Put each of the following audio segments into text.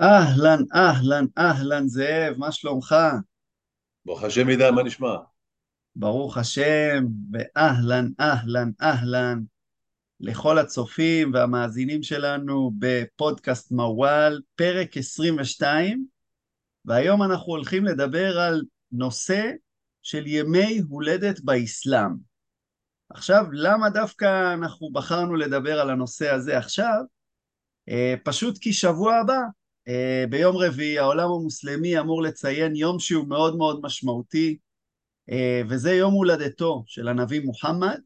אהלן, אהלן, אהלן, זאב, מה שלומך? ברוך השם ידע, מה נשמע? ברוך השם, ואהלן, אהלן, אהלן, לכל הצופים והמאזינים שלנו בפודקאסט מוואל, פרק 22, והיום אנחנו הולכים לדבר על נושא של ימי הולדת באסלאם. עכשיו, למה דווקא אנחנו בחרנו לדבר על הנושא הזה עכשיו? אה, פשוט כי שבוע הבא ביום רביעי העולם המוסלמי אמור לציין יום שהוא מאוד מאוד משמעותי, uh, וזה יום הולדתו של הנביא מוחמד,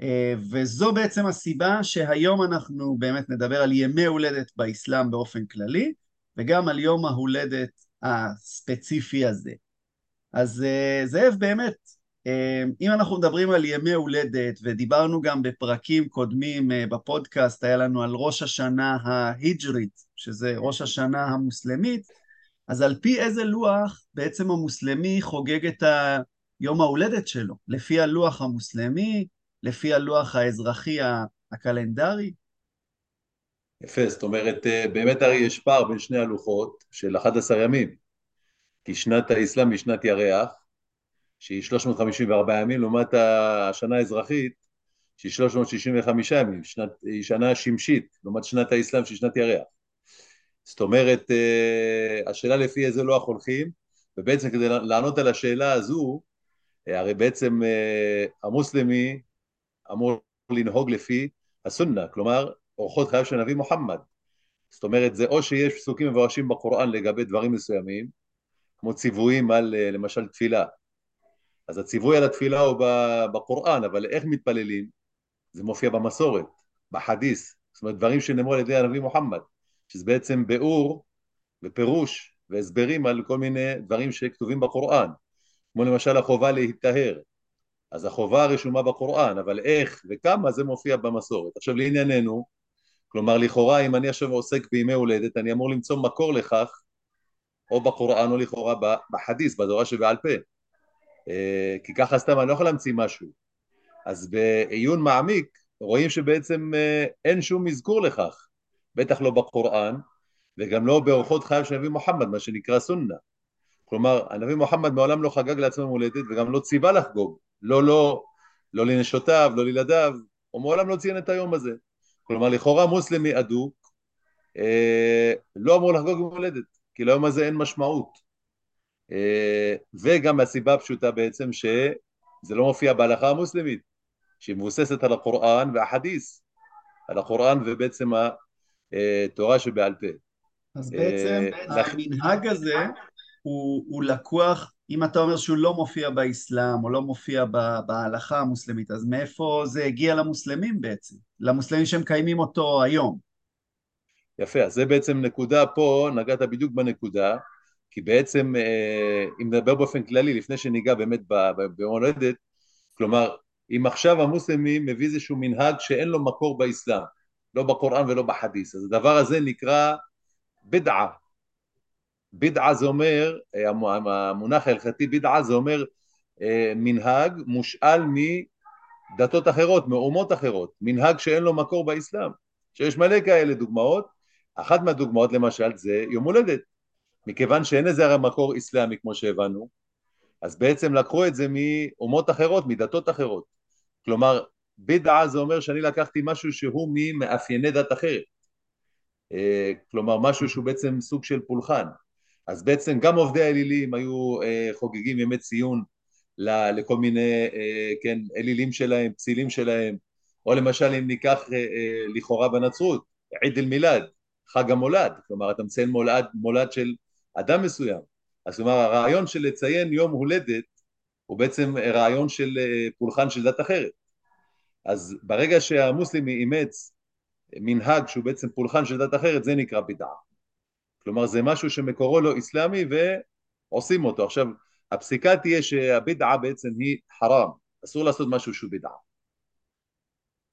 uh, וזו בעצם הסיבה שהיום אנחנו באמת נדבר על ימי הולדת באסלאם באופן כללי, וגם על יום ההולדת הספציפי הזה. אז זאב באמת, אמ, אם אנחנו מדברים על ימי הולדת, ודיברנו גם בפרקים קודמים אה, בפודקאסט, היה לנו על ראש השנה ההיג'רית, שזה ראש השנה המוסלמית, אז על פי איזה לוח בעצם המוסלמי חוגג את יום ההולדת שלו? לפי הלוח המוסלמי, לפי הלוח האזרחי הקלנדרי? יפה, זאת אומרת, אה, באמת הרי יש פער בין שני הלוחות של 11 ימים, כי שנת האסלאם היא שנת ירח, שהיא 354 ימים, לעומת השנה האזרחית, שהיא 365 ימים, שנת, היא שנה שמשית, לעומת שנת האסלאם שהיא שנת ירח. זאת אומרת, אה, השאלה לפי איזה לוח הולכים, ובעצם כדי לענות על השאלה הזו, אה, הרי בעצם אה, המוסלמי אמור לנהוג לפי הסונה, כלומר אורחות חייו של הנביא מוחמד. זאת אומרת, זה או שיש פסוקים מפורשים בקוראן לגבי דברים מסוימים, כמו ציוויים על למשל תפילה, אז הציווי על התפילה הוא בקוראן, אבל איך מתפללים? זה מופיע במסורת, בחדיס, זאת אומרת דברים שנאמרו על ידי הנביא מוחמד, שזה בעצם ביאור ופירוש והסברים על כל מיני דברים שכתובים בקוראן, כמו למשל החובה להיטהר, אז החובה רשומה בקוראן, אבל איך וכמה זה מופיע במסורת. עכשיו לענייננו, כלומר לכאורה אם אני עכשיו עוסק בימי הולדת, אני אמור למצוא מקור לכך, או בקוראן או לכאורה בחדיס, בתורה שבעל פה. אה, כי ככה סתם אני לא יכול להמציא משהו. אז בעיון מעמיק רואים שבעצם אה, אין שום אזכור לכך, בטח לא בקוראן וגם לא באורחות חייו של נביא מוחמד, מה שנקרא סונה. כלומר, הנביא מוחמד מעולם לא חגג לעצמו מולדת וגם לא ציווה לחגוג, לא לא, לא לנשותיו, לא לילדיו, הוא מעולם לא ציין את היום הזה. כלומר, לכאורה מוסלמי אדוק אה, לא אמור לחגוג מולדת, כי ליום הזה אין משמעות. אה, וגם מהסיבה הפשוטה בעצם שזה לא מופיע בהלכה המוסלמית, שהיא מבוססת על הקוראן והחדיס, על הקוראן ובעצם התורה שבעל פה. אז בעצם אה, המנהג הזה הוא, הוא לקוח, אם אתה אומר שהוא לא מופיע באסלאם או לא מופיע בהלכה המוסלמית, אז מאיפה זה הגיע למוסלמים בעצם? למוסלמים שמקיימים אותו היום. יפה, אז זה בעצם נקודה פה, נגעת בדיוק בנקודה, כי בעצם אה, אם נדבר באופן כללי לפני שניגע באמת ביום הולדת כלומר אם עכשיו המוסלמי מביא איזשהו מנהג שאין לו מקור באסלאם לא בקוראן ולא בחדיס אז הדבר הזה נקרא בדעה. בדעה זה אומר אה, המונח ההלכתי בדעה זה אומר אה, מנהג מושאל מדתות אחרות מאומות אחרות. מנהג שאין לו מקור באסלאם. שיש מלא כאלה דוגמאות. אחת מהדוגמאות למשל זה יום הולדת. מכיוון שאין לזה הרי מקור אסלאמי כמו שהבנו, אז בעצם לקחו את זה מאומות אחרות, מדתות אחרות. כלומר, בידעה זה אומר שאני לקחתי משהו שהוא ממאפייני דת אחרת. אה, כלומר, משהו שהוא בעצם סוג של פולחן. אז בעצם גם עובדי האלילים היו אה, חוגגים ימי ציון לכל מיני, אה, כן, אלילים שלהם, פסילים שלהם, או למשל אם ניקח לכאורה בנצרות, עיד אל-מילד, חג המולד, כלומר אתה מציין מולד, מולד של אדם מסוים. אז כלומר הרעיון של לציין יום הולדת הוא בעצם רעיון של פולחן של דת אחרת. אז ברגע שהמוסלמי אימץ מנהג שהוא בעצם פולחן של דת אחרת זה נקרא בידעה. כלומר זה משהו שמקורו לא אסלאמי ועושים אותו. עכשיו הפסיקה תהיה שהבידעה בעצם היא חרם, אסור לעשות משהו שהוא בידעה.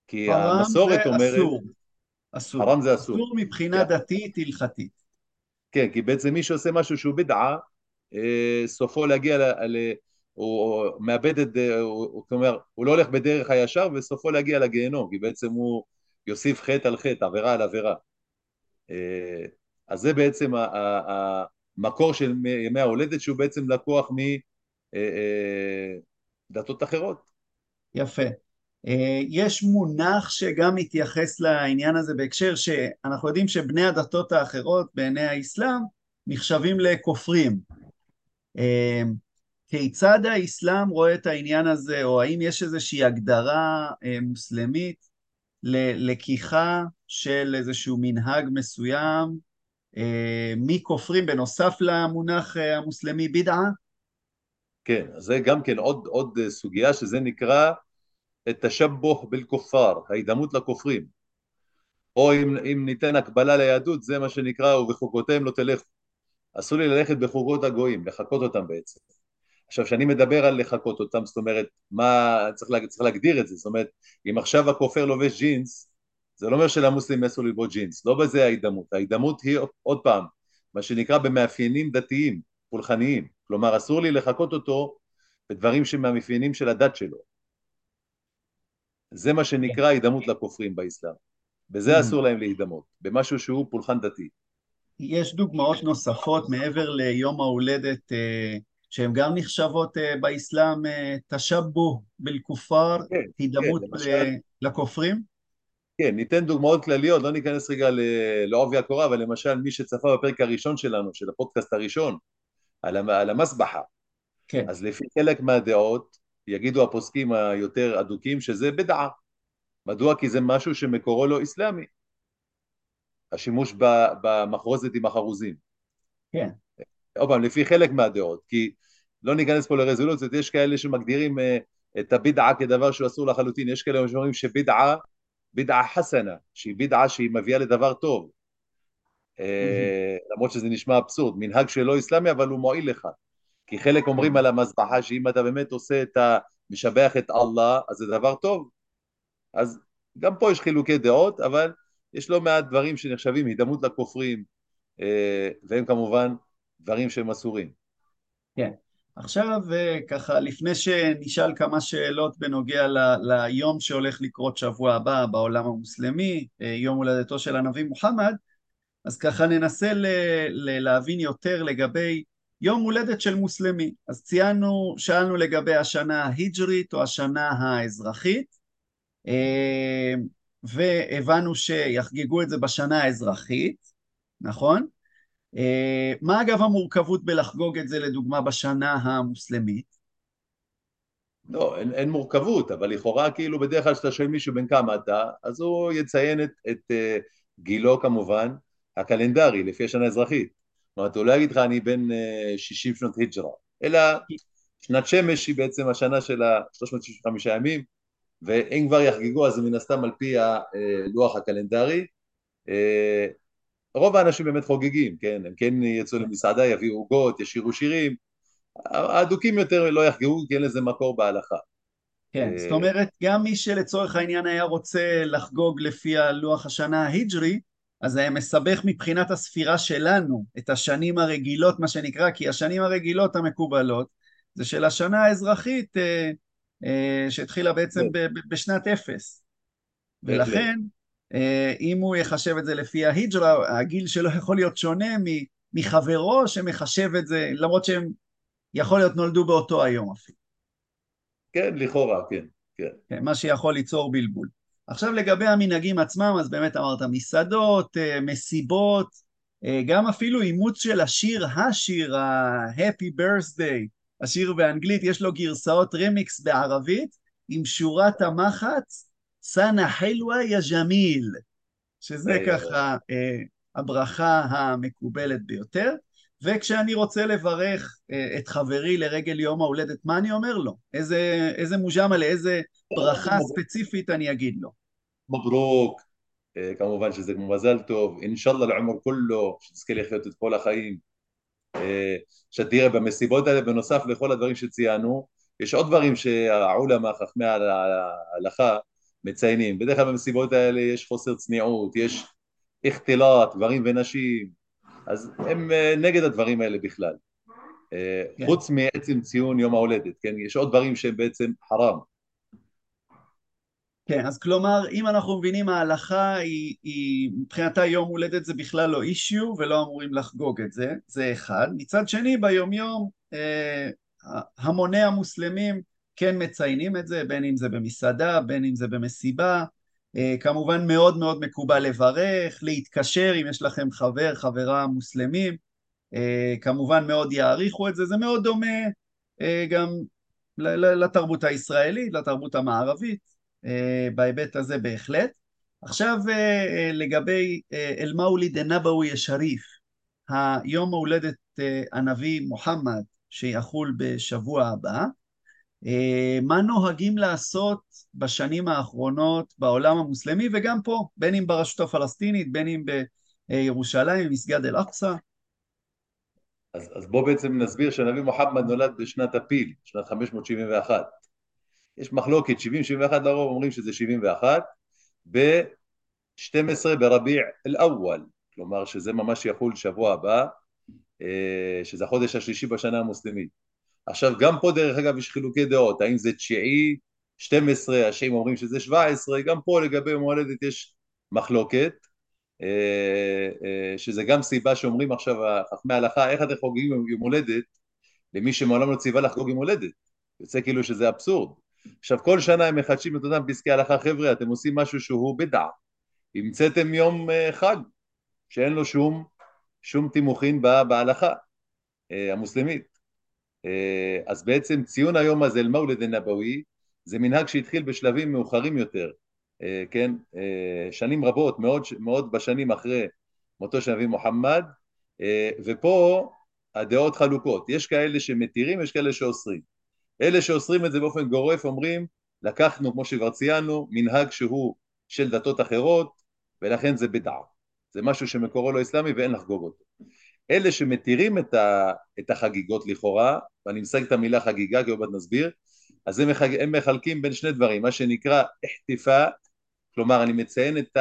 כי המסורת אומרת... אסור. אסור. חרם זה אסור. אסור מבחינה yeah. דתית הלכתית. כן, כי בעצם מי שעושה משהו שהוא בדעה, אה, סופו להגיע, ל, ל, הוא מאבד את, כלומר, הוא לא הולך בדרך הישר וסופו להגיע לגיהנום, כי בעצם הוא יוסיף חטא על חטא, עבירה על עבירה. אה, אז זה בעצם המקור של ימי ההולדת שהוא בעצם לקוח מדתות אחרות. יפה. יש מונח שגם מתייחס לעניין הזה בהקשר שאנחנו יודעים שבני הדתות האחרות בעיני האסלאם נחשבים לכופרים. כיצד האסלאם רואה את העניין הזה, או האם יש איזושהי הגדרה מוסלמית ללקיחה של איזשהו מנהג מסוים מכופרים בנוסף למונח המוסלמי בידעה? כן, זה גם כן עוד, עוד סוגיה שזה נקרא תשבוך בלכופר, ההידמות לכופרים. או אם, אם ניתן הקבלה ליהדות, זה מה שנקרא ובחוקותיהם לא תלכו. אסור לי ללכת בחוקות הגויים, לחקות אותם בעצם. עכשיו, כשאני מדבר על לחקות אותם, זאת אומרת, מה, צריך, לה, צריך להגדיר את זה, זאת אומרת, אם עכשיו הכופר לובש ג'ינס, זה לא אומר שלמוסלמים אסור ללבוש ג'ינס, לא בזה ההידמות, ההידמות היא עוד פעם, מה שנקרא במאפיינים דתיים, פולחניים, כלומר אסור לי לחקות אותו בדברים שמהמאפיינים של הדת שלו. זה מה שנקרא הידמות לכופרים באסלאם. בזה אסור להם להידמות, במשהו שהוא פולחן דתי. יש דוגמאות נוספות מעבר ליום ההולדת אה, שהן גם נחשבות אה, באסלאם תשבו בלכופר, כן, הידמות כן, למשל, לכופרים? כן, ניתן דוגמאות כלליות, לא ניכנס רגע לעובי הקורה, אבל למשל מי שצפה בפרק הראשון שלנו, של הפודקאסט הראשון, על המסבחה, כן. אז לפי חלק מהדעות, יגידו הפוסקים היותר אדוקים שזה בדעה. מדוע? כי זה משהו שמקורו לא אסלאמי. השימוש במחרוזת עם החרוזים. כן. עוד פעם, לפי חלק מהדעות, כי לא ניכנס פה לרזולוציות, יש כאלה שמגדירים אה, את הבידעה כדבר שהוא אסור לחלוטין, יש כאלה שאומרים שבידעה, בידעה חסנה, שהיא בידעה שהיא מביאה לדבר טוב. אה, למרות שזה נשמע אבסורד, מנהג שלא אסלאמי אבל הוא מועיל לך. כי חלק אומרים על המזבחה שאם אתה באמת עושה את ה... משבח את אללה, אז זה דבר טוב. אז גם פה יש חילוקי דעות, אבל יש לא מעט דברים שנחשבים הידמות לכופרים, אה, והם כמובן דברים שהם אסורים. כן. עכשיו ככה, לפני שנשאל כמה שאלות בנוגע ל, ליום שהולך לקרות שבוע הבא בעולם המוסלמי, יום הולדתו של הנביא מוחמד, אז ככה ננסה ל, ל, להבין יותר לגבי יום הולדת של מוסלמי. אז ציינו, שאלנו לגבי השנה ההיג'רית או השנה האזרחית, והבנו שיחגגו את זה בשנה האזרחית, נכון? מה אגב המורכבות בלחגוג את זה לדוגמה בשנה המוסלמית? לא, אין, אין מורכבות, אבל לכאורה כאילו בדרך כלל כשאתה שואל מישהו בן כמה אתה, אז הוא יציין את, את uh, גילו כמובן, הקלנדרי, לפי השנה האזרחית. זאת אומרת, הוא לא יגיד לך אני בן uh, 60 שנות היג'רה, אלא שנת שמש היא בעצם השנה של ה-365 ימים, ואם כבר יחגגו אז מן הסתם על פי הלוח הקלנדרי. רוב האנשים באמת חוגגים, כן? הם כן יצאו למסעדה, יביאו עוגות, ישירו שירים. האדוקים יותר לא יחגגו כי אין לזה מקור בהלכה. כן, זאת אומרת, גם מי שלצורך העניין היה רוצה לחגוג לפי הלוח השנה ההיג'רי, אז זה מסבך מבחינת הספירה שלנו את השנים הרגילות, מה שנקרא, כי השנים הרגילות המקובלות זה של השנה האזרחית אה, אה, שהתחילה בעצם כן. בשנת אפס. ולכן, אה, אם הוא יחשב את זה לפי ההיג'רה, הגיל שלו יכול להיות שונה מחברו שמחשב את זה, למרות שהם יכול להיות נולדו באותו היום אפילו. כן, לכאורה, כן, כן. כן, מה שיכול ליצור בלבול. עכשיו לגבי המנהגים עצמם, אז באמת אמרת מסעדות, אה, מסיבות, אה, גם אפילו אימוץ של השיר, השיר, ה-Happy Birthday, השיר באנגלית, יש לו גרסאות רמיקס בערבית, עם שורת המחץ, סנה חילווה יא ג'מיל, שזה ככה אה, הברכה המקובלת ביותר. וכשאני רוצה לברך אה, את חברי לרגל יום ההולדת, מה אני אומר לו? איזה, איזה מוג'מלה, איזה ברכה ספציפית אני אגיד לו? מברוק, אה, כמובן שזה מזל טוב, אינשאללה לעומר כולו, שתזכה לחיות את כל החיים. אה, שתראה במסיבות האלה, בנוסף לכל הדברים שציינו, יש עוד דברים שהעולמה, חכמי ההלכה, מציינים. בדרך כלל במסיבות האלה יש חוסר צניעות, יש אכתילת, גברים ונשים, אז הם אה, נגד הדברים האלה בכלל. אה, כן. חוץ מעצם ציון יום ההולדת, כן? יש עוד דברים שהם בעצם חרם. כן, אז כלומר, אם אנחנו מבינים ההלכה היא, היא מבחינתה יום הולדת זה בכלל לא אישיו ולא אמורים לחגוג את זה, זה אחד. מצד שני, ביומיום אה, המוני המוסלמים כן מציינים את זה, בין אם זה במסעדה, בין אם זה במסיבה. אה, כמובן מאוד מאוד מקובל לברך, להתקשר אם יש לכם חבר, חברה מוסלמים. אה, כמובן מאוד יעריכו את זה, זה מאוד דומה אה, גם לתרבות הישראלית, לתרבות המערבית. בהיבט הזה בהחלט. עכשיו לגבי אה, אל-מאוליד א-נבווי א-שריף, היום ההולדת הנביא מוחמד שיחול בשבוע הבא, מה נוהגים לעשות בשנים האחרונות בעולם המוסלמי וגם פה, בין אם ברשות הפלסטינית, בין אם בירושלים, מסגד אל-אקצא. אז, אז בוא בעצם נסביר שהנביא מוחמד נולד בשנת הפיל, שנת 571. יש מחלוקת, 70-71 לרוב אומרים שזה 71, ב-12 ברביע אל-אוול, כלומר שזה ממש יחול שבוע הבא, אה, שזה החודש השלישי בשנה המוסלמית. עכשיו גם פה דרך אגב יש חילוקי דעות, האם זה תשיעי, 12, השיעים אומרים שזה 17, גם פה לגבי יום הולדת יש מחלוקת, אה, אה, שזה גם סיבה שאומרים עכשיו חכמי ההלכה, איך אתם חוגגים יום הולדת למי שמעולם לא ציווה לחגוג יום הולדת? יוצא כאילו שזה אבסורד. עכשיו כל שנה הם מחדשים את אותם פסקי הלכה, חבר'ה אתם עושים משהו שהוא בדע, המצאתם יום אה, חג שאין לו שום, שום תימוכין בהלכה המוסלמית. אה, אז בעצם ציון היום הזה אל מולד נבווי זה מנהג שהתחיל בשלבים מאוחרים יותר, כן, שנים רבות, מאוד, מאוד בשנים אחרי מותו של נביא מוחמד, ופה הדעות חלוקות, יש כאלה שמתירים, יש כאלה שאוסרים. אלה שאוסרים את זה באופן גורף אומרים לקחנו כמו שכבר ציינו מנהג שהוא של דתות אחרות ולכן זה בדעה. זה משהו שמקורו לא אסלאמי ואין לחגוג אותו אלה שמתירים את, ה, את החגיגות לכאורה ואני מסייג את המילה חגיגה כי עוד מעט נסביר אז הם, מחג, הם מחלקים בין שני דברים מה שנקרא החטיפה כלומר אני מציין את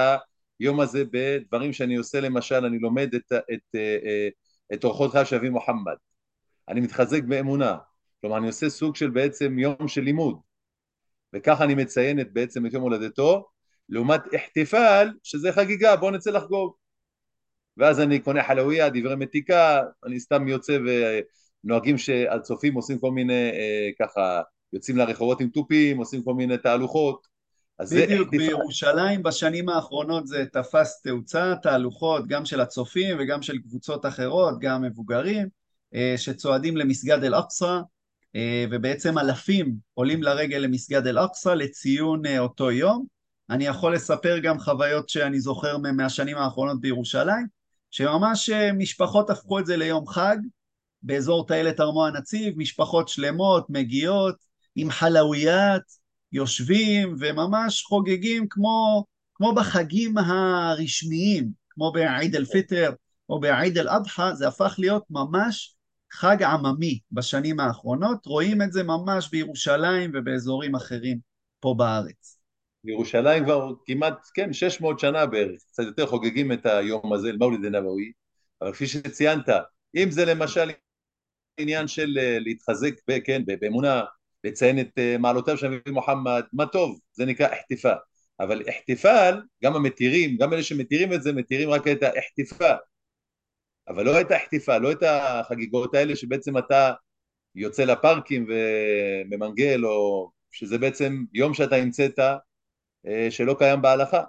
היום הזה בדברים שאני עושה למשל אני לומד את, את, את, אה, את אורחות חייו של אבי מוחמד. אני מתחזק באמונה. כלומר אני עושה סוג של בעצם יום של לימוד. וככה אני מציין את בעצם את יום הולדתו לעומת אחטיפל שזה חגיגה בוא נצא לחגוג ואז אני קונה חלאוויה, דברי מתיקה, אני סתם יוצא ונוהגים שהצופים עושים כל מיני אה, ככה יוצאים לרחובות עם תופים, עושים כל מיני תהלוכות. בדיוק, בירושלים בשנים האחרונות זה תפס תאוצה, תהלוכות גם של הצופים וגם של קבוצות אחרות, גם מבוגרים, אה, שצועדים למסגד אל-אקצא אה, ובעצם אלפים עולים לרגל למסגד אל-אקצא לציון אה, אותו יום. אני יכול לספר גם חוויות שאני זוכר מהשנים האחרונות בירושלים, שממש אה, משפחות הפכו את זה ליום חג, באזור טיילת ארמון הנציב, משפחות שלמות מגיעות עם חלאוויית, יושבים וממש חוגגים כמו, כמו בחגים הרשמיים, כמו בעיד אל-פיטר או בעיד אל-אדחא, זה הפך להיות ממש חג עממי בשנים האחרונות, רואים את זה ממש בירושלים ובאזורים אחרים פה בארץ. בירושלים כבר כמעט, כן, 600 שנה בערך, קצת יותר חוגגים את היום הזה, אל-מוליד נבווי, אבל כפי שציינת, אם זה למשל עניין של אה, להתחזק, כן, באמונה, לציין את אה, מעלותיו של נביא מוחמד, מה טוב, זה נקרא אחטיפה. אבל אחטיפל, גם המתירים, גם אלה שמתירים את זה, מתירים רק את האחטיפה, אבל לא את ההחטיפה, לא את החגיגות האלה שבעצם אתה יוצא לפארקים וממנגל, או שזה בעצם יום שאתה המצאת שלא קיים בהלכה.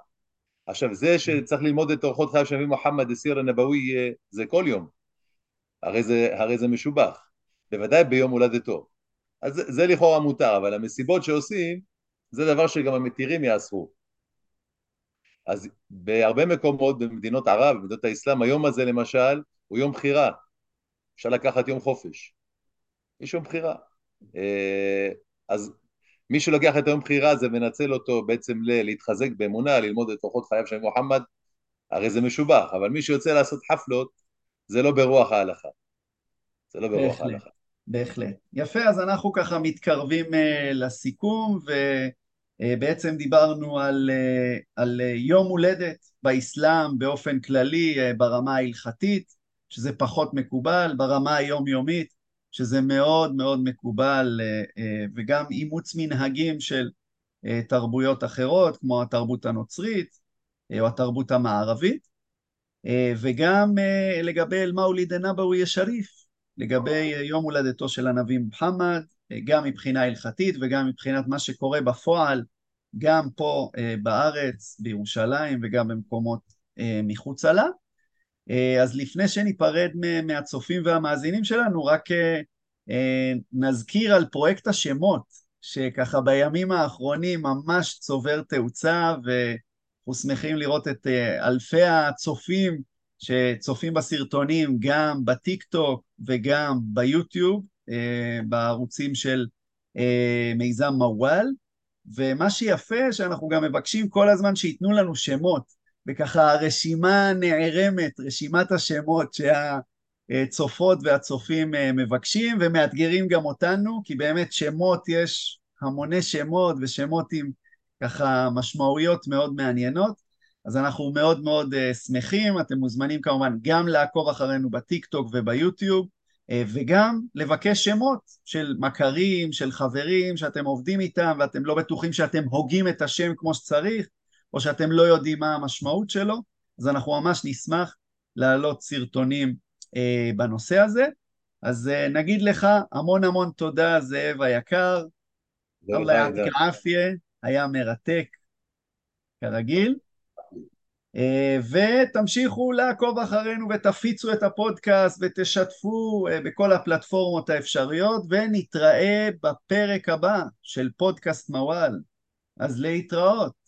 עכשיו זה שצריך ללמוד את אורחות חייו של נביא מוחמד אסיר הנבווי אה, זה כל יום, הרי זה, הרי זה משובח, בוודאי ביום הולדתו. אז זה, זה לכאורה מותר, אבל המסיבות שעושים זה דבר שגם המתירים יאסרו. אז בהרבה מקומות במדינות ערב, במדינות האסלאם, היום הזה למשל הוא יום בחירה, אפשר לקחת יום חופש, יש יום בחירה. אה, אז מי שלוקח את היום בחירה הזה מנצל אותו בעצם להתחזק באמונה, ללמוד את אורחות חייו של מוחמד, הרי זה משובח, אבל מי שיוצא לעשות חפלות זה לא ברוח ההלכה. זה לא ברוח בהחלט, ההלכה. בהחלט. יפה, אז אנחנו ככה מתקרבים uh, לסיכום, ו... אה, בעצם דיברנו על, אה, על אה, יום הולדת באסלאם באופן כללי ברמה ההלכתית, שזה פחות מקובל, ברמה היומיומית, שזה מאוד מאוד מקובל, וגם אימוץ מנהגים של תרבויות אחרות, כמו התרבות הנוצרית או התרבות המערבית, וגם לגבי אל-מאוליד א-נבווי א-שריף, לגבי יום הולדתו של הנביא מוחמד, גם מבחינה הלכתית וגם מבחינת מה שקורה בפועל, גם פה בארץ, בירושלים וגם במקומות מחוצה לה. אז לפני שניפרד מהצופים והמאזינים שלנו, רק נזכיר על פרויקט השמות, שככה בימים האחרונים ממש צובר תאוצה, ואנחנו שמחים לראות את אלפי הצופים שצופים בסרטונים גם בטיק טוק וגם ביוטיוב, בערוצים של מיזם מוואל, ומה שיפה שאנחנו גם מבקשים כל הזמן שייתנו לנו שמות, וככה הרשימה נערמת, רשימת השמות שהצופות והצופים מבקשים ומאתגרים גם אותנו, כי באמת שמות, יש המוני שמות ושמות עם ככה משמעויות מאוד מעניינות, אז אנחנו מאוד מאוד שמחים, אתם מוזמנים כמובן גם לעקוב אחרינו בטיק טוק וביוטיוב, וגם לבקש שמות של מכרים, של חברים שאתם עובדים איתם ואתם לא בטוחים שאתם הוגים את השם כמו שצריך, או שאתם לא יודעים מה המשמעות שלו, אז אנחנו ממש נשמח להעלות סרטונים אה, בנושא הזה. אז אה, נגיד לך המון המון תודה, זאב היקר. אללה יעתיק עפיה, היה מרתק, כרגיל. אה, ותמשיכו לעקוב אחרינו ותפיצו את הפודקאסט ותשתפו אה, בכל הפלטפורמות האפשריות ונתראה בפרק הבא של פודקאסט מוואל. אז להתראות.